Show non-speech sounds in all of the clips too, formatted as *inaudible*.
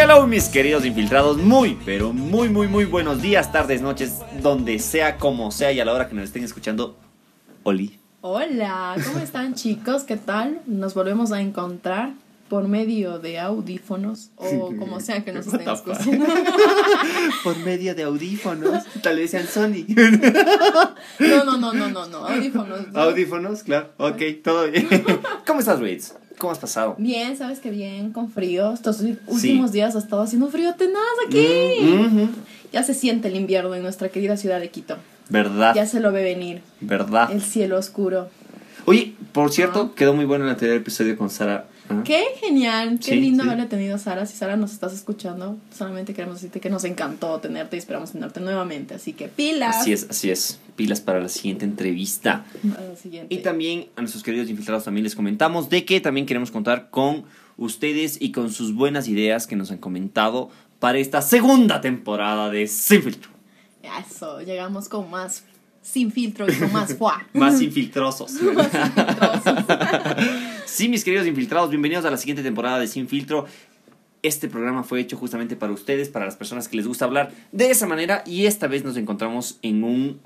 Hello mis queridos infiltrados, muy, pero muy, muy, muy buenos días, tardes, noches, donde sea, como sea y a la hora que nos estén escuchando. Oli. Hola, ¿cómo están chicos? ¿Qué tal? Nos volvemos a encontrar por medio de audífonos o como sea que nos estén escuchando. *laughs* por medio de audífonos, tal vez sean Sony. *laughs* no, no, no, no, no, no, audífonos. Audífonos, claro, ok, todo bien. *laughs* ¿Cómo estás, Reitz? ¿Cómo has pasado? Bien, sabes que bien, con frío. Estos últimos días ha estado haciendo frío tenaz aquí. Mm, ya se siente el invierno en nuestra querida ciudad de Quito. ¿Verdad? Ya se lo ve venir. ¿Verdad? El cielo oscuro. Oye, por cierto, quedó muy bueno el anterior episodio con Sara Qué genial, qué lindo haberle tenido a Sara. Si Sara nos estás escuchando, solamente queremos decirte que nos encantó tenerte y esperamos tenerte nuevamente. Así que pilas. Así es, así es. Pilas para la siguiente entrevista. Y también a nuestros queridos infiltrados también les comentamos de que también queremos contar con ustedes y con sus buenas ideas que nos han comentado para esta segunda temporada de Sin Filtro. Eso, llegamos con más sin filtro y con más fuá. *laughs* más infiltrosos. *laughs* más infiltrosos. *laughs* sí, mis queridos infiltrados, bienvenidos a la siguiente temporada de Sin Filtro. Este programa fue hecho justamente para ustedes, para las personas que les gusta hablar de esa manera y esta vez nos encontramos en un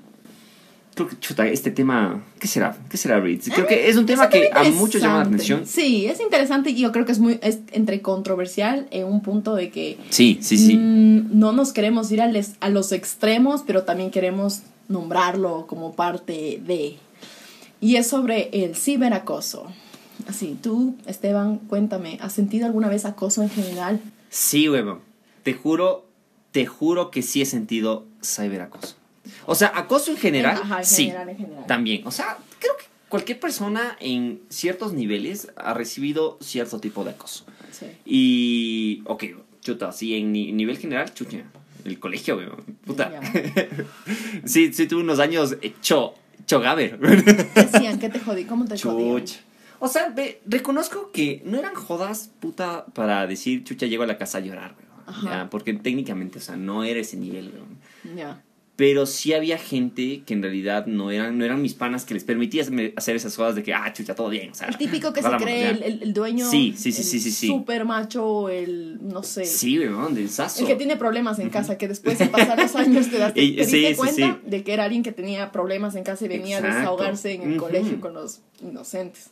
creo que chuta, este tema, ¿qué será? ¿Qué será, Ritz? Creo que es un tema que a muchos llama la atención. Sí, es interesante y yo creo que es muy es entre controversial en un punto de que Sí, sí, sí. Mm, no nos queremos ir a, a los extremos, pero también queremos nombrarlo como parte de. Y es sobre el ciberacoso. Así, tú, Esteban, cuéntame, ¿has sentido alguna vez acoso en general? Sí, huevo. Te juro, te juro que sí he sentido ciberacoso. O sea, acoso en general, sí. También. O sea, creo que cualquier persona en ciertos niveles ha recibido cierto tipo de acoso. Sí. Y, ok, chuta, sí, en nivel general, chuta, el colegio, weón. Puta. *laughs* sí, sí, tuve unos años hecho, hecho gaber. ¿Qué decían? ¿Qué te jodí? ¿Cómo te jodí? O sea, ve, reconozco que no eran jodas, puta, para decir, chucha, llego a la casa a llorar, weón. porque técnicamente, o sea, no era ese nivel, weón. Ya pero sí había gente que en realidad no eran, no eran mis panas que les permitía hacer esas cosas de que, ah, chucha, todo bien. O sea, el típico que se cree el, el, dueño. Sí, sí, sí, sí, sí, sí. Super macho, el, no sé. Sí, weón, del saso. El que tiene problemas en casa, que después de pasar los años te, *laughs* das, te, diste cuenta de que era alguien que tenía problemas en casa y venía a desahogarse en el colegio con los inocentes.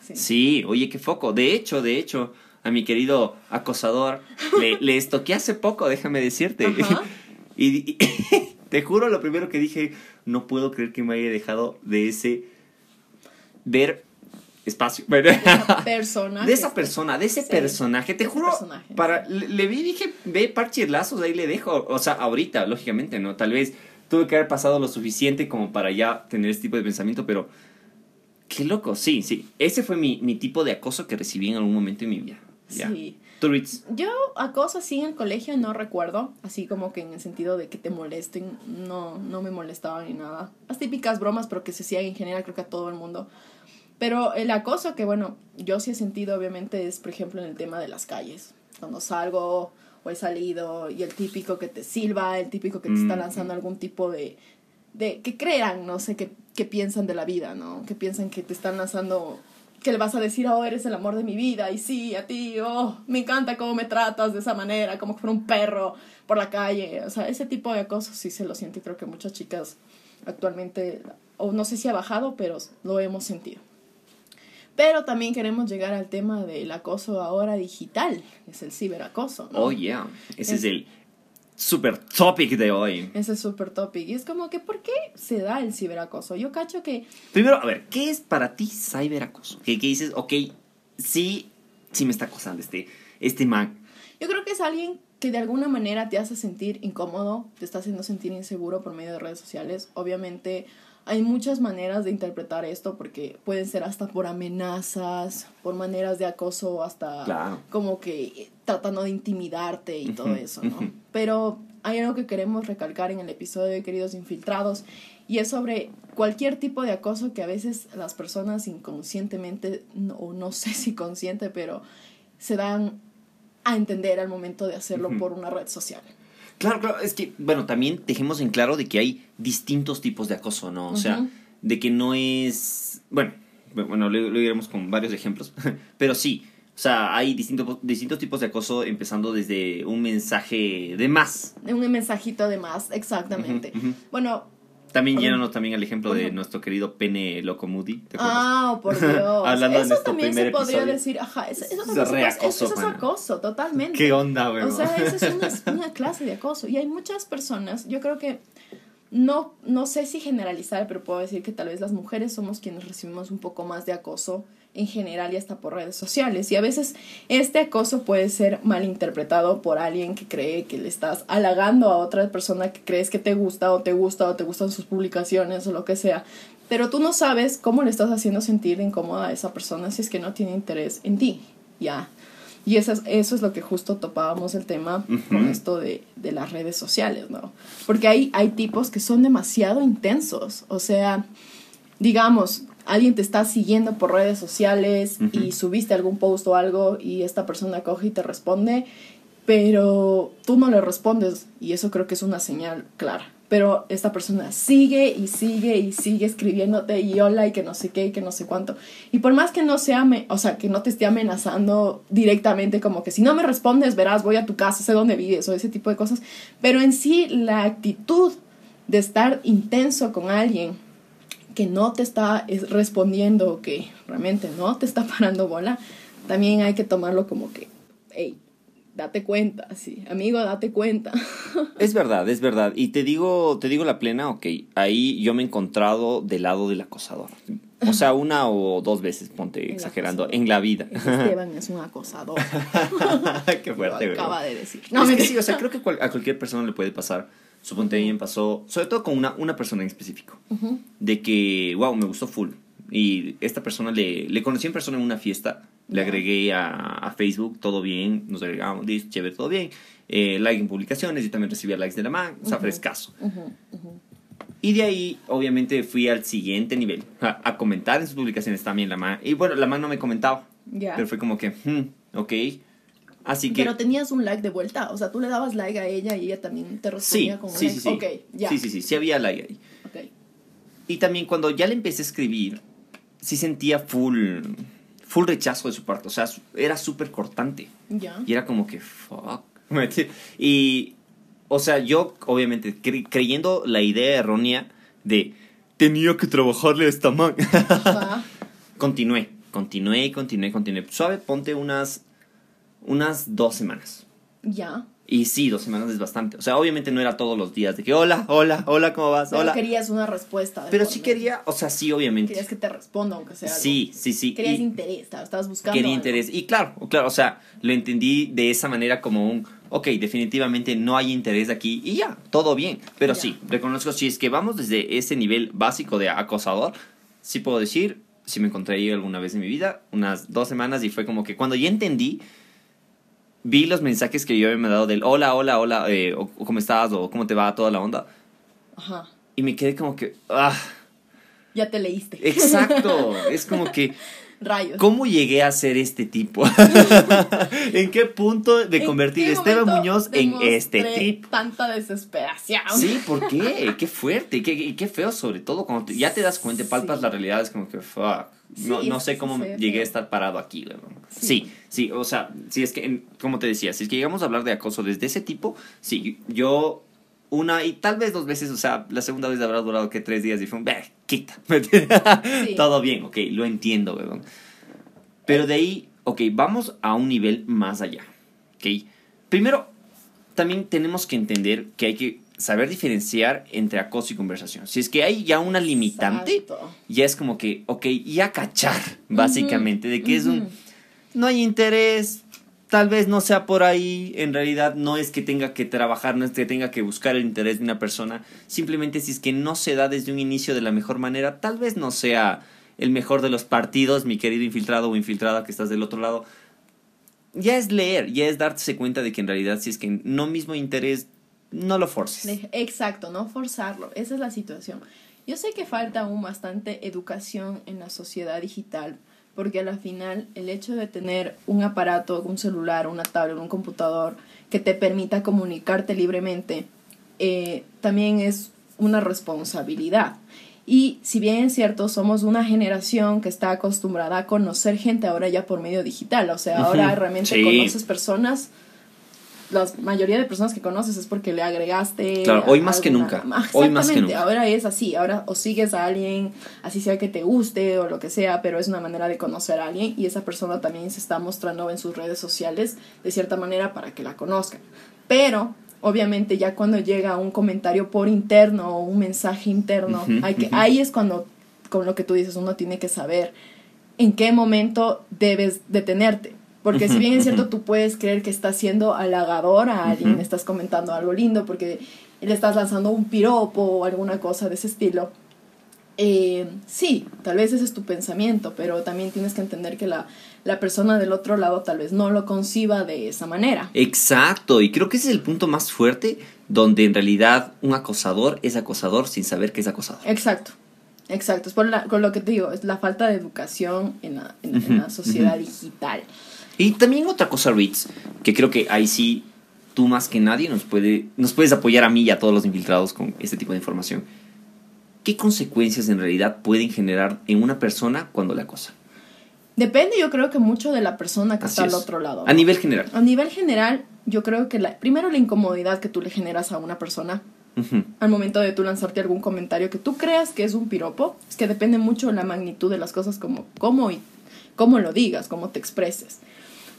Sí. sí, oye, qué foco. De hecho, de hecho, a mi querido acosador le, le estoqué hace poco, déjame decirte. Ajá. *laughs* y te juro, lo primero que dije, no puedo creer que me haya dejado de ese ver espacio. *laughs* De esa persona. De esa persona, de ese personaje. Te juro, para le, vi y dije, ve parchirlazos, ahí le dejo. O sea, ahorita, lógicamente, ¿no? Tal vez tuve que haber pasado lo suficiente como para ya tener este tipo de pensamiento, pero qué loco, sí, sí. Ese fue mi, mi tipo de acoso que recibí en algún momento en mi vida. Sí. Yo acoso así en el colegio no recuerdo, así como que en el sentido de que te molesten, no, no me molestaba ni nada. Las típicas bromas, pero que se hacían en general creo que a todo el mundo. Pero el acoso que, bueno, yo sí he sentido obviamente es, por ejemplo, en el tema de las calles. Cuando salgo o he salido y el típico que te silba, el típico que te está mm. lanzando algún tipo de... de que crean, no sé, que, que piensan de la vida, ¿no? Que piensan que te están lanzando que le vas a decir, oh, eres el amor de mi vida, y sí, a ti, oh, me encanta cómo me tratas de esa manera, como que fuera un perro por la calle, o sea, ese tipo de acoso sí se lo siento y creo que muchas chicas actualmente, o no sé si ha bajado, pero lo hemos sentido. Pero también queremos llegar al tema del acoso ahora digital, es el ciberacoso. Oh, yeah, ese es el super topic de hoy. Ese es super topic. Y es como que, ¿por qué se da el ciberacoso? Yo cacho que... Primero, a ver, ¿qué es para ti ciberacoso? ¿Qué, qué dices? Ok, sí, sí me está acosando este, este man. Yo creo que es alguien que de alguna manera te hace sentir incómodo, te está haciendo sentir inseguro por medio de redes sociales. Obviamente hay muchas maneras de interpretar esto porque pueden ser hasta por amenazas, por maneras de acoso, hasta como que tratando de intimidarte y todo eso, ¿no? Pero hay algo que queremos recalcar en el episodio de Queridos Infiltrados y es sobre cualquier tipo de acoso que a veces las personas inconscientemente, o no sé si consciente, pero se dan a entender al momento de hacerlo por una red social. Claro, claro, es que, bueno, también dejemos en claro de que hay distintos tipos de acoso, ¿no? O sea, de que no es, bueno, bueno, lo, lo iremos con varios ejemplos, *laughs* pero sí, O sea, hay distintos, distintos tipos de acoso, empezando desde un mensaje de más. Un mensajito de más, exactamente. Bueno, también llénanos también el ejemplo de nuestro querido pene loco Moody. ah, oh, por *laughs* Dios. Hablando eso también se podría decir, ajá, eso, eso, eso, es acoso, totalmente. ¿Qué onda, güey? O sea, eso es una, una clase de acoso. Y hay muchas personas, yo creo que no, no sé si generalizar, pero puedo decir que tal vez las mujeres somos quienes recibimos un poco más de acoso en general y hasta por redes sociales. Y a veces este acoso puede ser malinterpretado por alguien que cree que le estás halagando a otra persona que crees que te gusta o te gusta o te gustan sus publicaciones o lo que sea. Pero tú no sabes cómo le estás haciendo sentir incómoda a esa persona si es que no tiene interés en ti. Ya. Y eso es, eso es lo que justo topábamos el tema con esto de, de, las redes sociales, ¿no? Porque hay, hay tipos que son demasiado intensos. O sea, digamos, alguien te está siguiendo por redes sociales y subiste algún post o algo y esta persona coge y te responde, pero tú no le respondes y eso creo que es una señal clara. Pero esta persona sigue y sigue y sigue escribiéndote y hola y que no sé qué y que no sé cuánto. Y por más que no sea, o sea, que no te esté amenazando directamente como que si no me respondes, verás, voy a tu casa, sé dónde vives o ese tipo de cosas. Pero en sí la actitud de estar intenso con alguien que no te está respondiendo que realmente no te está parando bola, también hay que tomarlo como que, hey, date cuenta, sí, amigo, date cuenta. *laughs* Es verdad, es verdad. Y te digo, te digo la plena, ok, ahí yo me he encontrado del lado del acosador. O sea, *laughs* una o dos veces, ponte exagerando, en la vida. Esteban es un acosador. *laughs* Qué fuerte, acaba de decir. No, es que sí, o sea, creo que a cualquier persona le puede pasar suponte bien pasó, sobre todo con una, una persona en específico, de que, wow, me gustó full. Y esta persona le, le conocí en persona en una fiesta, le agregué a, a, Facebook, todo bien, nos agregamos, listo, chévere, todo bien. Eh, like en publicaciones, yo también recibía likes de la man, o sea, frescaso. Y de ahí, obviamente, fui al siguiente nivel, a, comentar en sus publicaciones también la man. Y bueno, la man no me comentaba, pero fue como que, hmm, ok Así que... Pero tenías un like de vuelta, o sea, tú le dabas like a ella y ella también te respondía sí, con un sí, like. Sí, sí, okay, ya. sí, sí, sí, sí, había like ahí. Okay. Y también cuando ya le empecé a escribir, sí sentía full, full rechazo de su parte, o sea, era súper cortante. Ya. Y era como que, fuck. *laughs* Y, o sea, yo obviamente creyendo la idea errónea de, tenía que trabajarle a esta man. *laughs* continué, continué, continué, continué. Suave, ponte unas unas dos semanas. Ya. Y sí, dos semanas es bastante. O sea, obviamente no era todos los días de que hola, hola, hola, ¿cómo vas? Pero hola. querías una respuesta. Pero sí quería, o sea, sí, obviamente. Querías que te responda, aunque sea. Sí, sí, sí. Querías interés, estabas buscando. Quería interés. Y claro, claro, o sea, lo entendí de esa manera como un, ok, definitivamente no hay interés aquí y ya, todo bien. Pero sí, reconozco, si es que vamos desde ese nivel básico de acosador, sí puedo decir, si me encontré ahí alguna vez en mi vida, unas dos semanas y fue como que cuando ya entendí vi los mensajes que yo me he dado del hola, hola, hola, eh, o, cómo estás, o cómo te va toda la onda. Ajá. Y me quedé como que, ah. Ya te leíste. Exacto. *laughs* es como que. Rayos. ¿Cómo llegué a ser este tipo? *laughs* ¿En qué punto de convertir a Esteban Muñoz en este tipo? Tanta desesperación. Sí, ¿por qué? *laughs* Qué fuerte, qué, qué feo, sobre todo cuando ya te das cuenta, palpas la realidad, es como que, fuck. No, no sé cómo llegué a estar parado aquí. Sí. sí, o sea, si es que, como te decía, si es que llegamos a hablar de acoso desde ese tipo, sí, yo una y tal vez dos veces, o sea, la segunda vez habrá durado que tres días y fue un, quita, *laughs* todo bien, ok, lo entiendo, weón. Pero de ahí, ok, vamos a un nivel más allá, ok. Primero, también tenemos que entender que hay que saber diferenciar entre acoso y conversación. Si es que hay ya una limitante, ya es como que, ok, ya cachar, básicamente, de que es un, no hay interés, tal vez no sea por ahí, en realidad no es que tenga que trabajar, no es que tenga que buscar el interés de una persona, simplemente si es que no se da desde un inicio de la mejor manera, tal vez no sea el mejor de los partidos, mi querido infiltrado o infiltrada que estás del otro lado. Ya es leer, ya es darse cuenta de que en realidad si es que no mismo interés no lo forces. Exacto, no forzarlo. Esa es la situación. Yo sé que falta aún bastante educación en la sociedad digital, porque a la final el hecho de tener un aparato, un celular, una tablet, un computador que te permita comunicarte libremente, eh, también es una responsabilidad. Y si bien es cierto, somos una generación que está acostumbrada a conocer gente ahora ya por medio digital. O sea, ahora realmente conoces personas la mayoría de personas que conoces es porque le agregaste. Claro, hoy más que nunca. Hoy más que nunca. Ahora es así. Ahora o sigues a alguien, así sea que te guste o lo que sea, pero es una manera de conocer a alguien y esa persona también se está mostrando en sus redes sociales de cierta manera para que la conozcan. Pero obviamente ya cuando llega un comentario por interno o un mensaje interno, hay que, ahí es cuando, con lo que tú dices, uno tiene que saber en qué momento debes detenerte. Porque si bien es cierto, tú puedes creer que estás siendo halagador a alguien, estás comentando algo lindo porque le estás lanzando un piropo o alguna cosa de ese estilo. Eh, sí, tal vez ese es tu pensamiento, pero también tienes que entender que la, la persona del otro lado tal vez no lo conciba de esa manera. Exacto, y creo que ese es el punto más fuerte donde en realidad un acosador es acosador sin saber que es acosador. Exacto. Exacto, es por, la, con lo que te digo, es la falta de educación en la, en, la sociedad digital. Y también otra cosa, Ritz, que creo que ahí sí tú más que nadie nos, puede, nos puedes apoyar a mí y a todos los infiltrados con este tipo de información. ¿Qué consecuencias en realidad pueden generar en una persona cuando le acosa? Depende, yo creo que mucho de la persona que está al otro lado. A nivel general. A nivel general, yo creo que la, primero la incomodidad que tú le generas a una persona al momento de tú lanzarte algún comentario que tú creas que es un piropo, es que depende mucho de la magnitud de las cosas, como cómo y cómo lo digas, cómo te expreses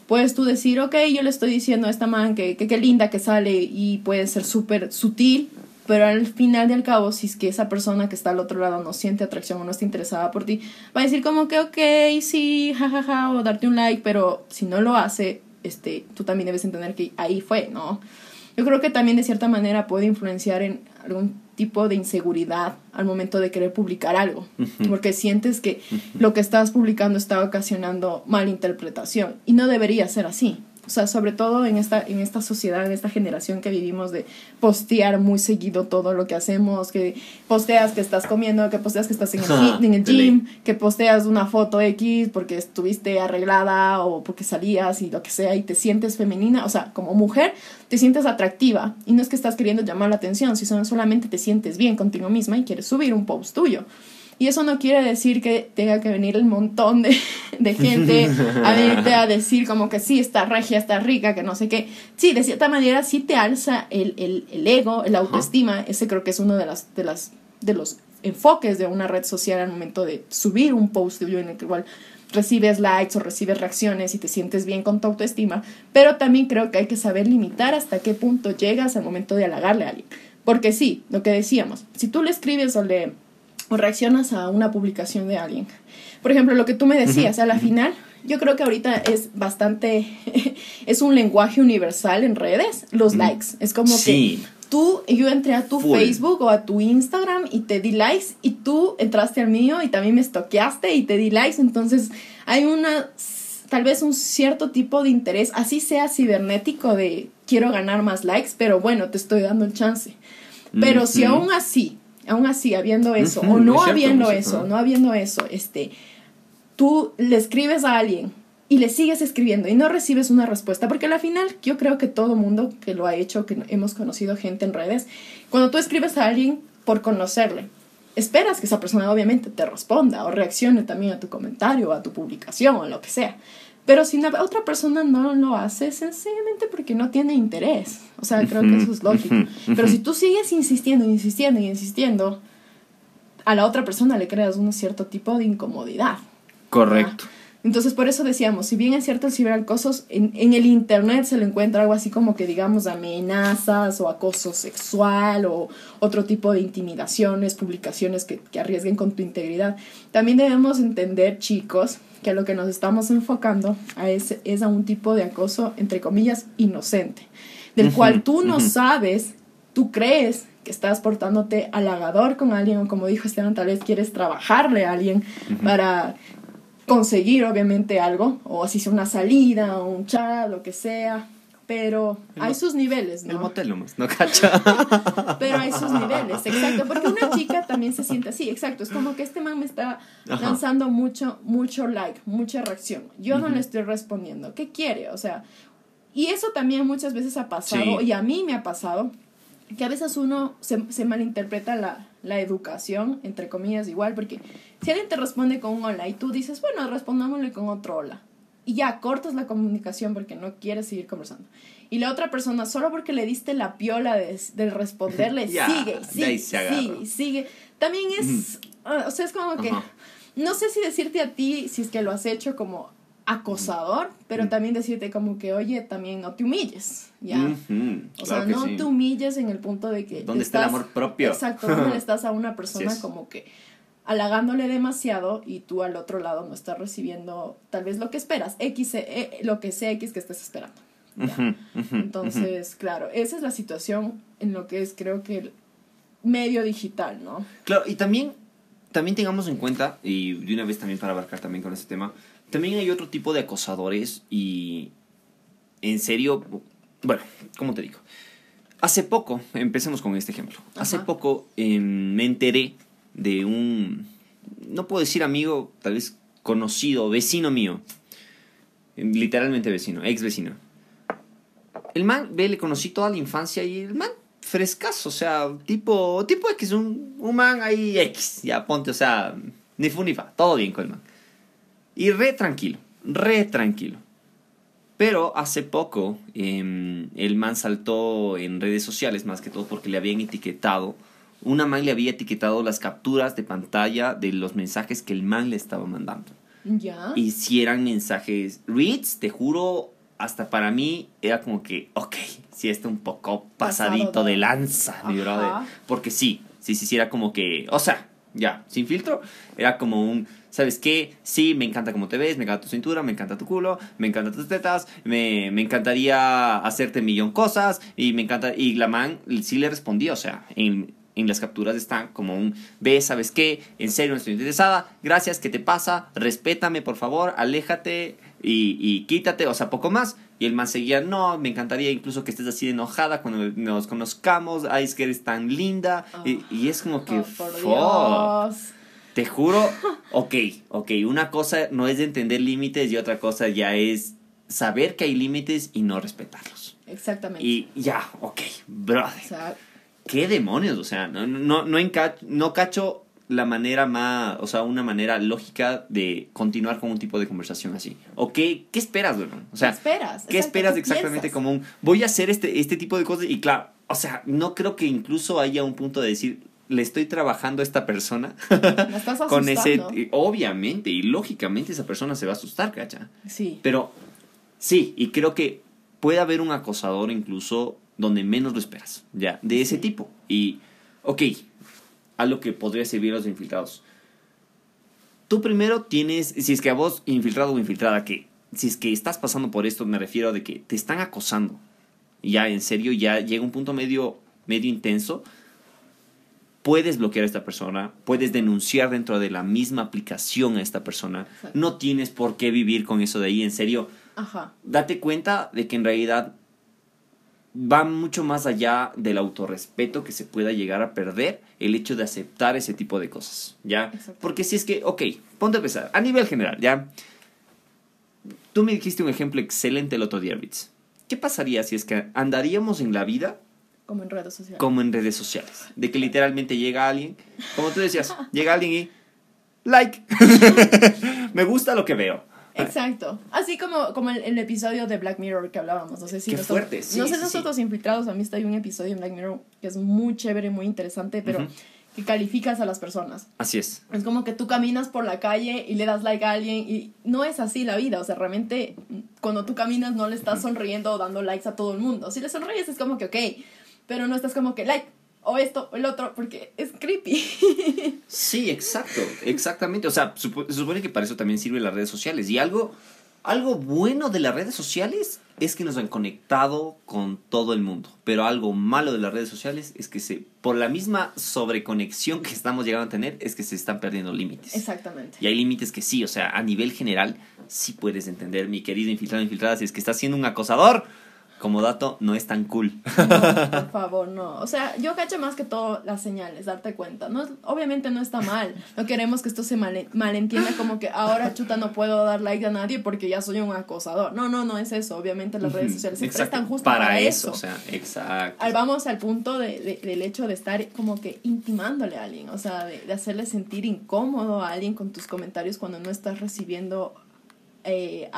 puedes tú decir, ok, yo le estoy diciendo a esta man que qué linda que sale y puede ser súper sutil, pero al final y al cabo, si es que esa persona que está al otro lado no siente atracción o no está interesada por ti, va a decir como que, ok, sí, jajaja, ja, ja, o darte un like, pero si no lo hace, este, tú también debes entender que ahí fue, ¿no? Yo creo que también de cierta manera puede influenciar en algún tipo de inseguridad al momento de querer publicar algo, porque sientes que lo que estás publicando está ocasionando malinterpretación y no debería ser así. O sea, sobre todo en esta, en esta sociedad, en esta generación que vivimos de postear muy seguido todo lo que hacemos, que posteas que estás comiendo, que posteas que estás en el, en el gym, que posteas una foto X porque estuviste arreglada o porque salías y lo que sea y te sientes femenina, o sea, como mujer te sientes atractiva y no es que estás queriendo llamar la atención, sino solamente te sientes bien contigo misma y quieres subir un post tuyo. Y eso no quiere decir que tenga que venir el montón de, de gente a venirte a decir como que sí, está regia, está rica, que no sé qué. Sí, de cierta manera sí te alza el, el, el ego, el autoestima. Ese creo que es uno de, las, de, las, de los enfoques de una red social al momento de subir un post en el que igual recibes likes o recibes reacciones y te sientes bien con tu autoestima, pero también creo que hay que saber limitar hasta qué punto llegas al momento de halagarle a alguien. Porque sí, lo que decíamos, si tú le escribes o le o reaccionas a una publicación de alguien. Por ejemplo, lo que tú me decías, a la final, yo creo que ahorita es bastante, *laughs* es un lenguaje universal en redes, los likes. Es como que tú, yo entré a tu Facebook o a tu Instagram y te di likes y tú entraste al mío y también me estoqueaste y te di likes. Entonces hay una, tal vez un cierto tipo de interés, así sea cibernético de quiero ganar más likes, pero bueno, te estoy dando el chance. Pero si aún así aún así, habiendo eso, o no habiendo eso, no habiendo eso, este, tú le escribes a alguien y le sigues escribiendo y no recibes una respuesta, porque al final yo creo que todo mundo que lo ha hecho, que hemos conocido gente en redes, cuando tú escribes a alguien por conocerle, esperas que esa persona obviamente te responda o reaccione también a tu comentario, a tu publicación o lo que sea. Pero si una, otra persona no lo hace, sencillamente porque no tiene interés. O sea, creo que eso es lógico. Pero si tú sigues insistiendo, insistiendo y insistiendo, a la otra persona le creas un cierto tipo de incomodidad. Correcto. Entonces, por eso decíamos, si bien es cierto el ciberacoso, en, en el Internet se le encuentra algo así como que, digamos, amenazas o acoso sexual o otro tipo de intimidaciones, publicaciones que, que arriesguen con tu integridad. También debemos entender, chicos, que a lo que nos estamos enfocando a es, es a un tipo de acoso, entre comillas, inocente, del cual tú no sabes, tú crees que estás portándote halagador con alguien o como dijo Esteban, tal vez quieres trabajarle a alguien para conseguir obviamente algo, o así sea una salida, o un chat, lo que sea, pero hay sus niveles, ¿no? El motel nomás, no cacha. *laughs* pero hay sus niveles, exacto, porque una chica también se siente así, exacto, es como que este man me está lanzando mucho, mucho like, mucha reacción, yo no le estoy respondiendo, ¿qué quiere? O sea, y eso también muchas veces ha pasado, y a mí me ha pasado, que a veces uno se, se malinterpreta la, la, educación, entre comillas, igual, porque si alguien te responde con un hola y tú dices, bueno, respondámosle con otro hola, y ya cortas la comunicación porque no quieres seguir conversando. Y la otra persona, solo porque le diste la piola de, de responderle, *laughs* sigue, sigue, sigue, sigue. También es, ah, o sea, es como que, no sé si decirte a ti, si es que lo has hecho como acosador, pero también decirte como que, oye, también no te humilles, ¿ya? O sea, no te humilles en el punto de que... ¿Dónde está el amor propio? Exacto, donde *laughs* estás a una persona como que halagándole demasiado y tú al otro lado no estás recibiendo tal vez lo que esperas, X, eh, lo que sea X que estés esperando. Entonces, claro, esa es la situación en lo que es creo que el medio digital, ¿no? Claro, y también, también tengamos en cuenta, y de una vez también para abarcar también con este tema, también hay otro tipo de acosadores y en serio, bueno, ¿cómo te digo? Hace poco, empecemos con este ejemplo, hace poco em, me enteré de un, no puedo decir amigo, tal vez conocido, vecino mío, em, literalmente vecino, ex vecino. El man, ve, le conocí toda la infancia y el man frescazo, o sea, tipo, tipo X, un, un man ahí X, ya ponte, o sea, ni fu ni fa, todo bien con el man. Y re tranquilo, re tranquilo. Pero hace poco em, el man saltó en redes sociales, más que todo porque le habían etiquetado. Una man le había etiquetado las capturas de pantalla de los mensajes que el man le estaba mandando. Ya. Y si eran mensajes reads, te juro, hasta para mí era como que, ok, si está un poco pasadito de, lanza, mi brother. Porque sí, sí, sí, sí, era como que, o sea, ya, sin filtro, era como un ¿sabes qué? Sí, me encanta cómo te ves, me encanta tu cintura, me encanta tu culo, me encantan tus tetas, me, me encantaría hacerte millón cosas y me encanta... Y la man sí le respondía, o sea, en, en las capturas están como un, ve, ¿sabes qué? En serio, no estoy interesada, gracias, ¿qué te pasa? Respétame, por favor, aléjate y, y quítate, o sea, poco más. Y el man seguía, no, me encantaría incluso que estés así enojada cuando nos conozcamos, ay, es que eres tan linda. y, y, es como que, oh, te juro, ok, ok, una cosa no es de entender límites y otra cosa ya es saber que hay límites y no respetarlos. Exactamente. Y ya, ok, brother. ¿Qué demonios? O sea, no, no, no, no cacho la manera más, o sea, una manera lógica de continuar con un tipo de conversación así. ¿O qué, qué esperas, güey? O sea, ¿qué esperas? ¿Qué esperas exactamente como un, voy a hacer este, este tipo de cosas? Y claro, o sea, no creo que incluso haya un punto de decir, le estoy trabajando a esta persona *laughs* estás con ese obviamente y lógicamente esa persona se va a asustar cacha. Sí. Pero sí y creo que puede haber un acosador incluso donde menos lo esperas ya de ese tipo. Y ok a lo que podría servir a los infiltrados. Tú primero tienes si es que a vos infiltrado o infiltrada que si es que estás pasando por esto me refiero a de que te están acosando. Ya en serio ya llega un punto medio medio intenso puedes bloquear a esta persona, puedes denunciar dentro de la misma aplicación a esta persona. No tienes por qué vivir con eso de ahí, en serio. Ajá. Date cuenta de que en realidad va mucho más allá del autorrespeto que se pueda llegar a perder el hecho de aceptar ese tipo de cosas, ¿ya? Porque si es que, ok, ponte a pensar, a nivel general, ¿ya? Tú me dijiste un ejemplo excelente el otro día, Ritz. ¿Qué pasaría si es que andaríamos en la vida como en redes sociales. Como en redes sociales. De que literalmente llega alguien, como tú decías, *laughs* llega alguien y like. *laughs* Me gusta lo que veo. Exacto. Así como, como el, episodio de Black Mirror que hablábamos. No sé si Qué fuerte, sí, No sé nosotros infiltrados, a mí está hay un episodio en Black Mirror que es muy chévere, muy interesante, pero que calificas a las personas. Así es. Es como que tú caminas por la calle y le das like a alguien y no es así la vida. O sea, realmente cuando tú caminas no le estás sonriendo o dando likes a todo el mundo. Si le sonríes es como que, ok, pero no estás como que like o esto o el otro porque es creepy. *laughs* Sí, exacto, exactamente. O sea, se supone que para eso también sirven las redes sociales. Y algo, algo bueno de las redes sociales es que nos han conectado con todo el mundo. Pero algo malo de las redes sociales es que se, por la misma sobreconexión que estamos llegando a tener, es que se están perdiendo límites. Exactamente. Y hay límites que sí, o sea, a nivel general, sí puedes entender, mi querido infiltrado, infiltrada, si es que estás siendo un acosador como dato, no es tan cool. *laughs* por *laughs* favor, no. O sea, yo cacho más que todo las señales, darte cuenta. No, obviamente no está mal. No queremos que esto se mal, malentienda como que ahora chuta no puedo dar like a nadie porque ya soy un acosador. No, no, no es eso. Obviamente las redes sociales se prestan justo para, eso. O sea, exacto. vamos al punto de, del hecho de estar como que intimándole a alguien. O sea, de, hacerle sentir incómodo a alguien con tus comentarios cuando no estás recibiendo eh,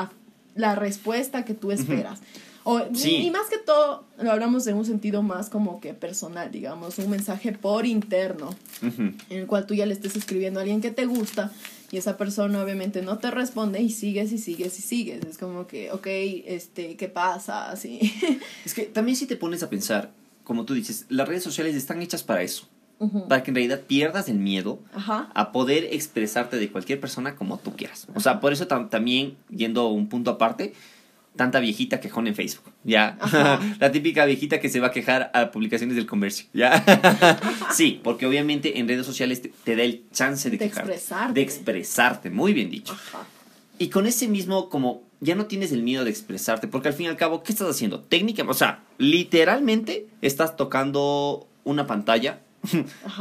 la respuesta que tú esperas. O, Y más que todo, lo hablamos en un sentido más como que personal, digamos, un mensaje por interno, en el cual tú ya le estés escribiendo a alguien que te gusta y esa persona obviamente no te responde y sigues y sigues y sigues. Es como que, ok, este, ¿qué pasa? Así. *laughs* Es que también si te pones a pensar, como tú dices, las redes sociales están hechas para eso. Para que en realidad pierdas el miedo a poder expresarte de cualquier persona como tú quieras. O sea, por eso también, yendo un punto aparte, tanta viejita quejón en Facebook, ¿ya? *laughs* la típica viejita que se va a quejar a publicaciones del comercio, ¿ya? *laughs* sí, porque obviamente en redes sociales te, da el chance de, de expresarte. De expresarte, muy bien dicho. Y con ese mismo, como ya no tienes el miedo de expresarte, porque al fin y al cabo, ¿qué estás haciendo? Técnica, o sea, literalmente estás tocando una pantalla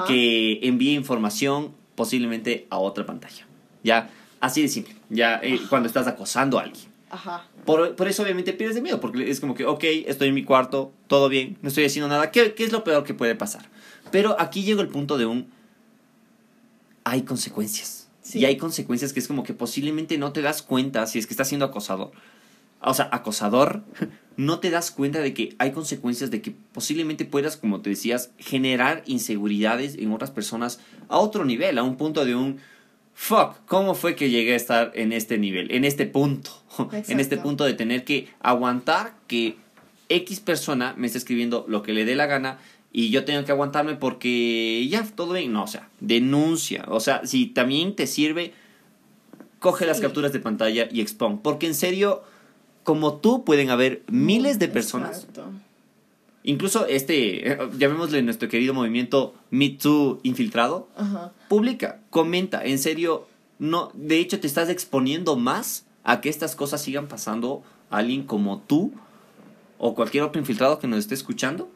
que envía información posiblemente a otra pantalla, ¿ya? Así de simple, ya eh, cuando estás acosando a alguien. Ajá. Por, por, eso obviamente pierdes de miedo, porque es como que, ok, estoy en mi cuarto, todo bien, no estoy haciendo nada, ¿qué, qué es lo peor que puede pasar? Pero aquí llega el punto de un... Hay consecuencias. Y hay consecuencias que es como que posiblemente no te das cuenta si es que estás siendo acosador. O sea, acosador, *laughs* no te das cuenta de que hay consecuencias de que posiblemente puedas, como te decías, generar inseguridades en otras personas a otro nivel, a un punto de un fuck, ¿cómo fue que llegué a estar en este nivel, en este punto? *laughs* En este punto de tener que aguantar que X persona me está escribiendo lo que le dé la gana y yo tengo que aguantarme porque ya, todo bien. No, o sea, denuncia. O sea, si también te sirve, coge las capturas de pantalla y expon. Porque en serio, como tú, pueden haber miles de personas. Incluso este, eh, llamémosle nuestro querido movimiento Me Too infiltrado, publica, comenta, en serio, no, de hecho te estás exponiendo más a que estas cosas sigan pasando a alguien como tú o cualquier otro infiltrado que nos esté escuchando.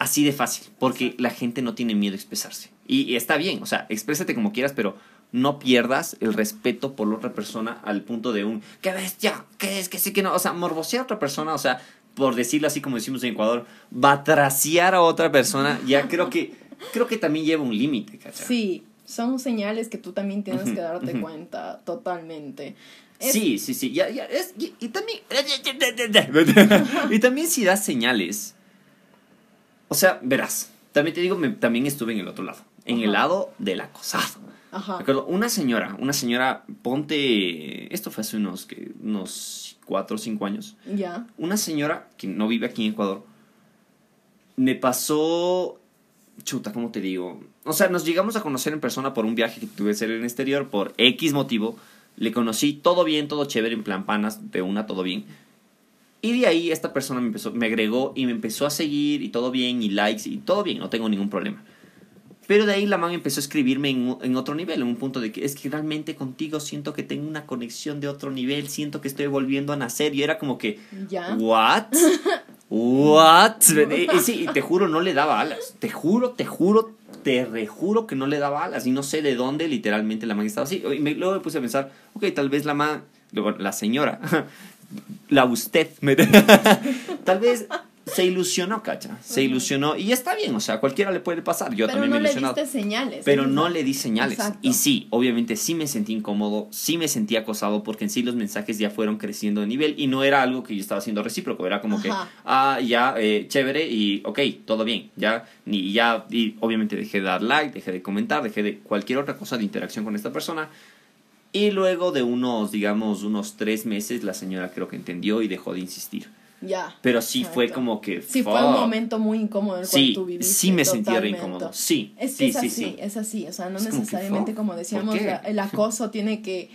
Así de fácil, porque la gente no tiene miedo a expresarse. Y, está bien, o sea, exprésate como quieras, pero no pierdas el respeto por la otra persona al punto de un, ¿qué bestia? ¿Qué es? ¿Qué sí? que no? O sea, morbosear a otra persona, o sea, por decirlo así como decimos en Ecuador, batraciar a otra persona, ya creo que, creo que también lleva un límite, ¿cachai? Sí, son señales que tú también tienes que darte cuenta totalmente. Sí, sí, sí, ya, ya, es, y, también, *laughs* y también si das señales, o sea, verás, también te digo, también estuve en el otro lado, en el lado del acosado. Ajá. Una señora, una señora, ponte, esto fue hace unos, que, unos cuatro o cinco años. Ya. Una señora que no vive aquí en Ecuador, me pasó, chuta, ¿cómo te digo? O sea, nos llegamos a conocer en persona por un viaje que tuve que hacer en el exterior, por X motivo. Le conocí todo bien, todo chévere, en plan panas, de una, todo bien. Y de ahí esta persona me, empezó, me agregó y me empezó a seguir y todo bien, y likes y todo bien, no tengo ningún problema. Pero de ahí la man empezó a escribirme en, otro nivel, en un punto de que es que realmente contigo siento que tengo una conexión de otro nivel, siento que estoy volviendo a nacer. Y era como que, ¿Ya? ¿what? *laughs* ¿what? y, sí, te juro, no le daba alas. Te juro, te juro, te rejuro que no le daba alas. Y no sé de dónde literalmente la man estaba así. Y me, luego me puse a pensar, ok, tal vez la man, la señora, *laughs* la usted, *laughs* tal vez se ilusionó, cacha. Se ilusionó. Y está bien, o sea, cualquiera le puede pasar. Yo también me he ilusionado. Le diste señales. Pero no le di señales. Y sí, obviamente sí me sentí incómodo, sí me sentí acosado, porque en sí los mensajes ya fueron creciendo de nivel y no era algo que yo estaba haciendo recíproco. Era como que, ah, ya, eh, chévere y ok, todo bien. Ya, ni ya, y obviamente dejé de dar like, dejé de comentar, dejé de cualquier otra cosa de interacción con esta persona. Y luego de unos, digamos, unos tres meses, la señora creo que entendió y dejó de insistir. Ya. Pero sí fue como que. Sí, fue un momento muy incómodo en el cual tú viviste. Sí, me sentí incómodo. Sí. Es, sí, es así, es así. O sea, no necesariamente, como, decíamos, el acoso *laughs* tiene que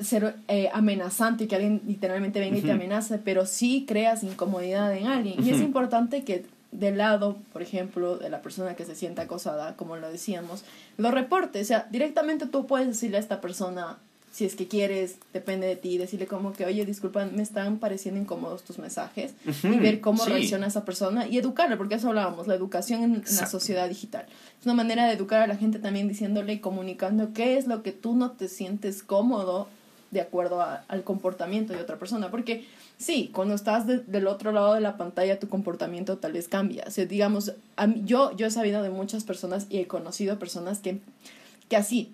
ser eh, amenazante y que alguien literalmente venga y te amenace, pero sí creas incomodidad en alguien. Y es importante que del lado, por ejemplo, de la persona que se siente acosada, como lo decíamos, lo reporte. O sea, directamente tú puedes decirle a esta persona, si es que quieres, depende de ti, decirle como que, oye, disculpa, me están pareciendo incómodos tus mensajes y ver cómo reacciona esa persona y educarle, porque eso hablábamos, la educación en, la sociedad digital. Es una manera de educar a la gente también diciéndole y comunicando qué es lo que tú no te sientes cómodo de acuerdo al comportamiento de otra persona, porque sí, cuando estás del otro lado de la pantalla tu comportamiento tal vez cambia. O sea, digamos, yo, yo he sabido de muchas personas y he conocido personas que, que así,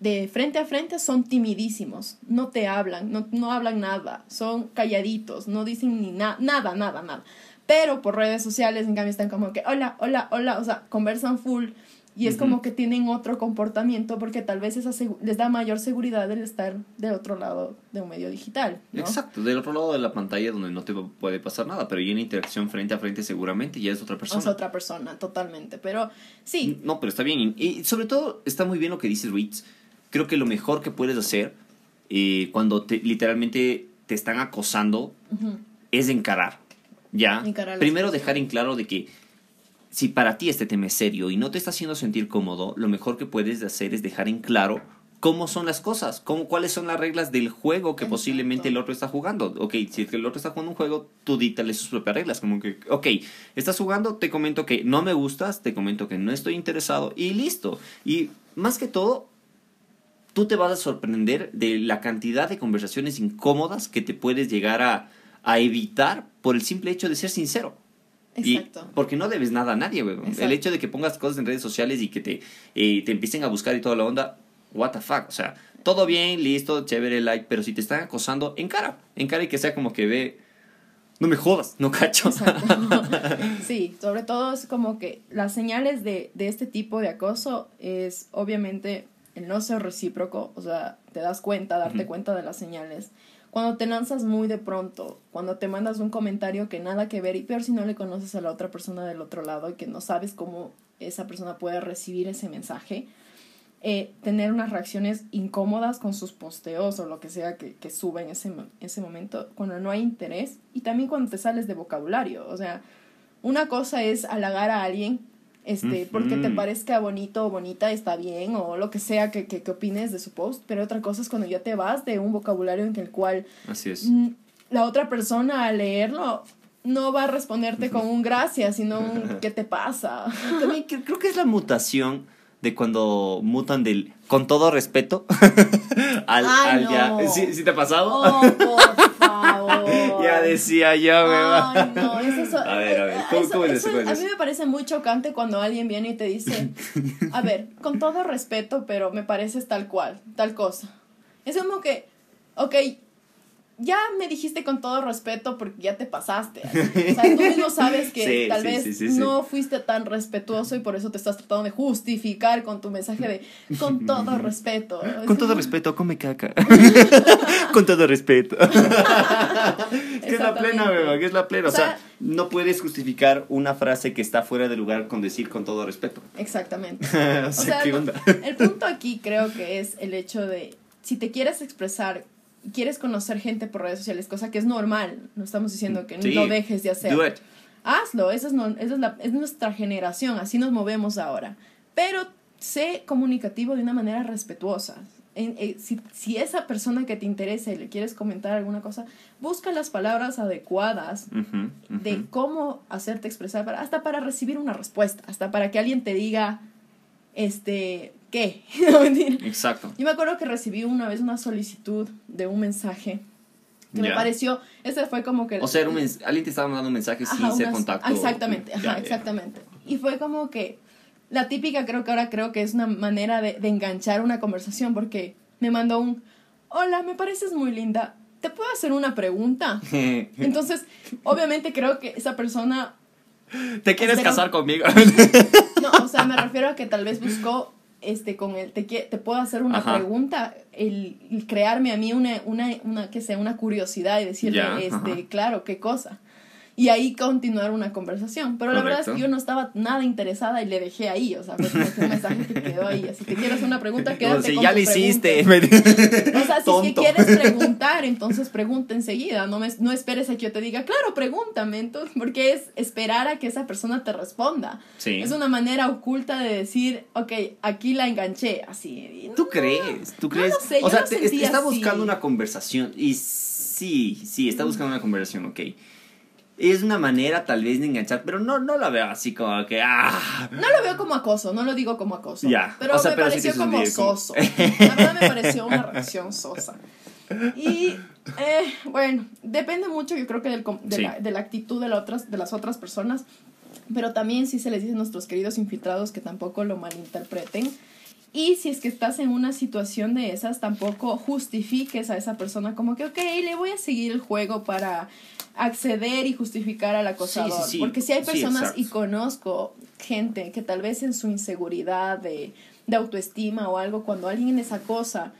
de frente a frente son timidísimos, no te hablan, no, no hablan nada, son calladitos, no dicen ni nada, nada, nada, nada. Pero por redes sociales, en cambio, están como que, hola, hola, hola, o sea, conversan full y es como que tienen otro comportamiento porque tal vez esa les da mayor seguridad el estar del otro lado de un medio digital. Exacto, del otro lado de la pantalla donde no te puede pasar nada, pero y en interacción frente a frente seguramente ya es otra persona. Es otra persona, totalmente, pero sí. No, pero está bien. Y sobre todo está muy bien lo que dice Ritz creo que lo mejor que puedes hacer eh, cuando te, literalmente te están acosando es encarar. ¿Ya? Primero dejar en claro de que si para ti este tema es serio y no te está haciendo sentir cómodo, lo mejor que puedes hacer es dejar en claro cómo son las cosas, cómo, cuáles son las reglas del juego que posiblemente el otro está jugando. Ok, si el otro está jugando un juego, tú dítale sus propias reglas, como que, ok, estás jugando, te comento que no me gustas, te comento que no estoy interesado y listo. Y más que todo, tú te vas a sorprender de la cantidad de conversaciones incómodas que te puedes llegar a, evitar por el simple hecho de ser sincero. Exacto. porque no debes nada a nadie, güey. El hecho de que pongas cosas en redes sociales y que te, eh, te empiecen a buscar y toda la onda, what the fuck. O sea, todo bien, listo, chévere, like, pero si te están acosando, en cara. En cara y que sea como que ve. No me jodas, no cacho. *laughs* Sí, sobre todo es como que las señales de, de este tipo de acoso es obviamente el no ser recíproco, o sea, te das cuenta, darte cuenta de las señales. Cuando te lanzas muy de pronto, cuando te mandas un comentario que nada que ver, y peor si no le conoces a la otra persona del otro lado y que no sabes cómo esa persona puede recibir ese mensaje, eh, tener unas reacciones incómodas con sus posteos o lo que sea que, que sube en ese, ese momento, cuando no hay interés, y también cuando te sales de vocabulario, o sea, una cosa es halagar a alguien este, porque te parezca bonito o bonita, está bien, o lo que sea que, que, opines de su post, pero otra cosa es cuando ya te vas de un vocabulario en el cual Así es. la otra persona al leerlo no va a responderte con un gracias, sino un *laughs* ¿qué te pasa? También creo que es la mutación de cuando mutan del con todo respeto *laughs* al, Ay, al ya. ¿Sí, ¿Sí, te ha pasado? Oh, por favor. *laughs* ya decía yo, Ay, no, eso, A ver, a ver, ¿cómo, cómo es eso, A mí me parece muy chocante cuando alguien viene y te dice, *laughs* a ver, con todo respeto, pero me pareces tal cual, tal cosa. Es como que, ok, ya me dijiste con todo respeto porque ya te pasaste. O sea, tú mismo *laughs* sabes que tal vez no fuiste tan respetuoso y por eso te estás tratando de justificar con tu mensaje de con todo respeto. Con todo respeto, come caca. *laughs* con todo respeto. que es la plena, bebé, que es la plena. O sea, no puedes justificar una frase que está fuera de lugar con decir con todo respeto. Exactamente. *laughs* o sea, ¿qué onda? el punto aquí creo que es el hecho de si te quieres expresar quieres conocer gente por redes sociales, cosa que es normal, no estamos diciendo que no dejes de hacer. Hazlo, esa, es, no, esa es, la, es nuestra generación, así nos movemos ahora. Pero sé comunicativo de una manera respetuosa. Eh, si, si, esa persona que te interesa y le quieres comentar alguna cosa, busca las palabras adecuadas de cómo hacerte expresar, para, hasta para recibir una respuesta, hasta para que alguien te diga, este, ¿qué? *laughs* Exacto. Yo me acuerdo que recibí una vez una solicitud de un mensaje que me pareció, ese fue como que... O sea, alguien te estaba mandando un mensaje sin ser contacto. Exactamente, ajá, exactamente. Y fue como que la típica creo que ahora creo que es una manera de, de enganchar una conversación porque me mandó un, hola, me pareces muy linda, ¿te puedo hacer una pregunta? *laughs* Entonces, obviamente creo que esa persona... ¿Te quieres casar conmigo? *laughs* no, o sea, me refiero a que tal vez buscó este, con el, te, te puedo hacer una pregunta, el, crearme a mí una, una, una, que sea una curiosidad y decirle, este, claro, qué cosa. Y ahí continuar una conversación. Pero la verdad es que yo no estaba nada interesada y le dejé ahí, o sea, fue un mensaje que quedó ahí. Así que quieres una pregunta, quédate si ya lo hiciste. *laughs* o sea, si es que quieres preguntar, entonces pregunta enseguida, no, me, no esperes a que yo te diga, claro, pregúntame, entonces, porque es esperar a que esa persona te responda. Sí. Es una manera oculta de decir, ok, aquí la enganché, así. ¿Tú crees? ¿Tú crees? No sé, o sea, está buscando una conversación y sí, sí, está buscando una conversación, ok es una manera tal vez de enganchar, pero no, no la veo así como que ah. No lo veo como acoso, no lo digo como acoso. Ya. Pero me pareció como soso. La verdad me pareció una reacción sosa. Y eh, bueno, depende mucho, yo creo que del, de, la, de, la, actitud de, otras, de las otras personas. Pero también sí se les dice a nuestros queridos infiltrados que tampoco lo malinterpreten. Y si es que estás en una situación de esas, tampoco justifiques a esa persona como que, ok, le voy a seguir el juego para acceder y justificar al acosador. Porque si hay personas, y conozco gente que tal vez en su inseguridad de, de, autoestima o algo, cuando alguien les acosa,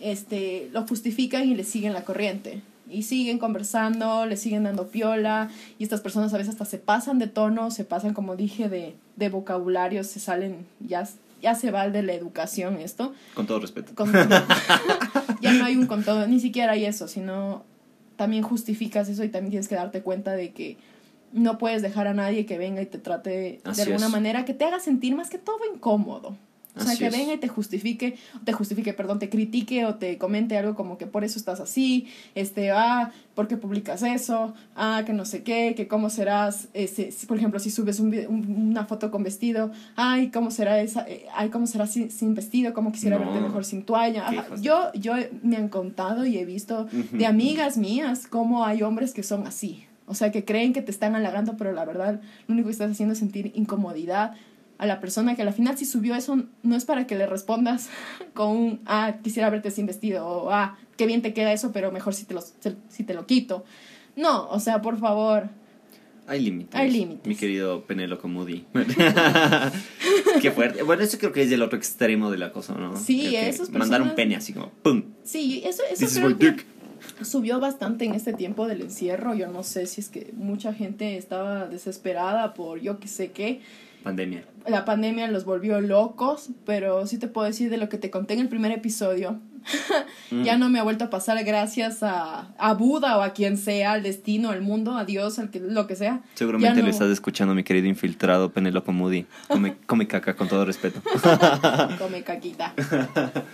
este, lo justifican y le siguen la corriente. Y siguen conversando, le siguen dando piola, y estas personas a veces hasta se pasan de tono, se pasan, como dije, de, de vocabulario, se salen, ya, ya se va de la educación esto. Con todo respeto. *laughs* ya no hay un con todo, ni siquiera hay eso, sino también justificas eso y también tienes que darte cuenta de que no puedes dejar a nadie que venga y te trate de alguna manera que te haga sentir más que todo incómodo. O sea, que venga y te justifique, te justifique, perdón, te critique o te comente algo como que por eso estás así, este, ah, ¿por qué publicas eso? Ah, que no sé qué, que cómo serás, ese, por ejemplo, si subes un, una foto con vestido, ay, ¿cómo será esa, eh, ay, cómo será sin, sin vestido? ¿Cómo quisiera verte mejor sin toalla? yo, yo me han contado y he visto de amigas mías cómo hay hombres que son así. O sea, que creen que te están halagando, pero la verdad lo único que estás haciendo es sentir incomodidad, a la persona que al final si subió eso no es para que le respondas *laughs* con un, ah, quisiera verte sin vestido o, ah, qué bien te queda eso, pero mejor si te lo, si te lo quito. No, o sea, por favor. Hay límites. Hay límites. Mi querido Penélope Moody. *laughs* qué fuerte. Bueno, eso creo que es del otro extremo de la cosa, ¿no? Sí, eso es Mandar un pene así como, ¡pum! Sí, eso, eso creo que subió bastante en este tiempo del encierro. Yo no sé si es que mucha gente estaba desesperada por yo que sé qué Pandemia. La pandemia los volvió locos, pero sí te puedo decir de lo que te conté en el primer episodio. Ya mm. no me ha vuelto a pasar gracias a, a, Buda o a quien sea, al destino, al mundo, a Dios, al que, lo que sea. Seguramente lo estás escuchando, mi querido infiltrado Penelope Moody. Come, *laughs* come caca, con todo respeto. *laughs* come caquita.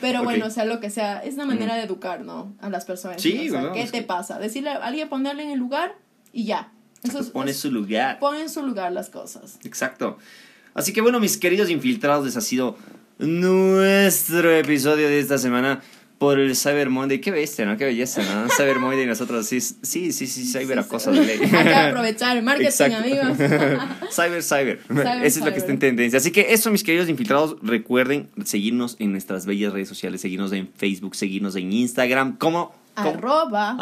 Pero bueno, o sea, lo que sea, es una manera de educar, ¿no? A las personas. Sí, ¿Qué te pasa? Decirle a alguien, ponerle en el lugar y ya. Eso pone su lugar. Pone en su lugar las cosas. Exacto. Así que bueno, mis queridos infiltrados, les ha sido nuestro episodio de esta semana por el Cyber Monday. Qué bestia, ¿no? Qué belleza, ¿no? *laughs* Cyber Monday y nosotros sí, sí, sí, sí, cyber acoso de ley. Hay que aprovechar el *laughs* marketing, amigos. *laughs* cyber, cyber. Eso es lo que está en tendencia. Así que eso, mis queridos infiltrados, recuerden seguirnos en nuestras bellas redes sociales, seguirnos en Facebook, seguirnos en Instagram, como arroba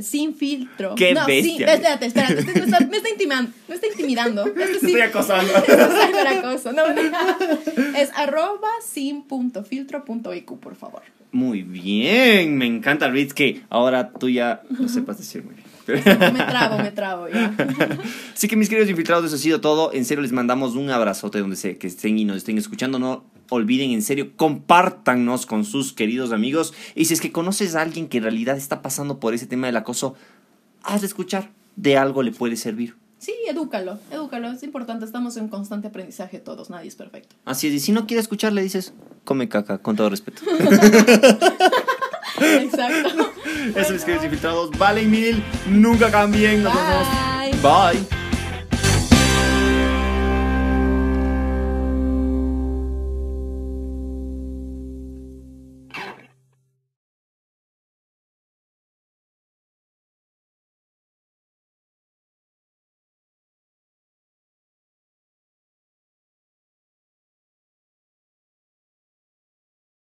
sin filtro. ¡Qué no, bestia! Sí, espérate, espérate. Me, está, me, está intimidando. Me está intimidando. *laughs* Sí, Estoy acosando. *laughs* es acoso. No, no, es arroba sin punto filtro punto IQ, por favor. Muy bien. Me encanta, Ritz, que ahora tú ya lo sepas decir muy bien. *laughs* Me trabo, me trabo ya. *laughs* Así que mis queridos infiltrados, eso ha sido todo. En serio, les mandamos un abrazote donde sea que estén y nos estén escuchando. No olviden en serio, compártanos con sus queridos amigos. Y si es que conoces a alguien que en realidad está pasando por ese tema del acoso, hazle escuchar. De algo le puede servir. Sí, edúcalo, edúcalo. Es importante, estamos en constante aprendizaje todos, nadie es perfecto. Así es, y si no quiere escuchar, le dices, come caca, con todo respeto. *laughs* Exacto. Eso es que infiltrados valen mil, nunca cambien. Nos Bye. Bye.